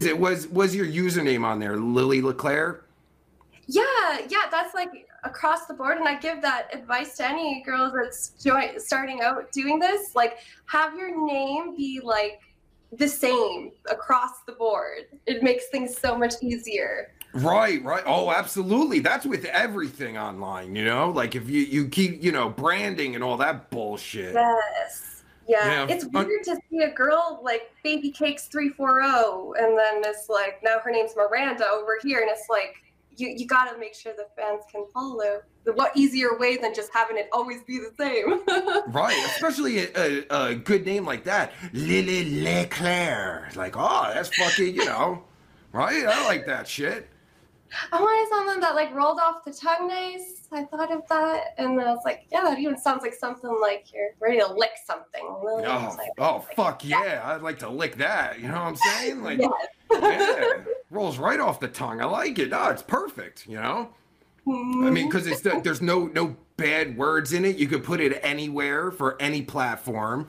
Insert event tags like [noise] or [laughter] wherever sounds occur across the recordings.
It was was your username on there, Lily Leclaire? Yeah, yeah, that's like across the board, and I give that advice to any girl that's joy- starting out doing this. Like, have your name be like the same across the board. It makes things so much easier. Right, right. Oh, absolutely. That's with everything online, you know? Like if you you keep, you know, branding and all that bullshit. Yes. Yeah. Yeah, It's weird to see a girl like Baby Cakes 340 and then it's like now her name's Miranda over here and it's like you you got to make sure the fans can follow. What easier way than just having it always be the same. [laughs] Right, especially a, a, a good name like that, Lily Leclaire. Like, oh, that's fucking, you know, right? I like that shit. I wanted something that like rolled off the tongue nice. I thought of that, and then I was like, yeah, that even sounds like something like you're ready to lick something. I Oh, like, oh, fuck yeah! I'd like to lick that. You know what I'm [laughs] saying? Like, yeah, rolls right off the tongue. I like it. Oh, it's perfect. You know. I mean, mm-hmm. because it's there's no no bad words in it. You could put it anywhere for any platform.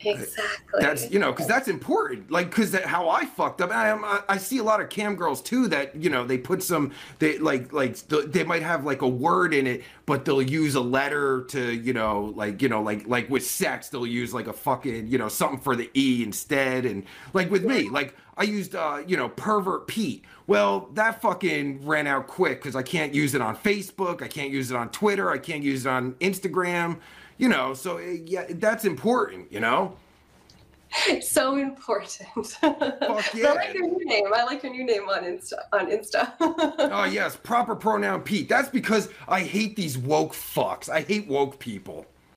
Exactly. That's you know because that's important. Like because that how I fucked up. I am I, I see a lot of cam girls too that you know they put some they like like th- they might have like a word in it, but they'll use a letter to you know like you know like like with sex they'll use like a fucking you know something for the e instead and like with me like I used uh you know pervert Pete. Well that fucking ran out quick because I can't use it on Facebook. I can't use it on Twitter. I can't use it on Instagram. You know, so uh, yeah, that's important. You know. It's so important. Fuck yeah. [laughs] I like your new name. I like your new name on Insta. On Insta. [laughs] Oh yes, proper pronoun Pete. That's because I hate these woke fucks. I hate woke people.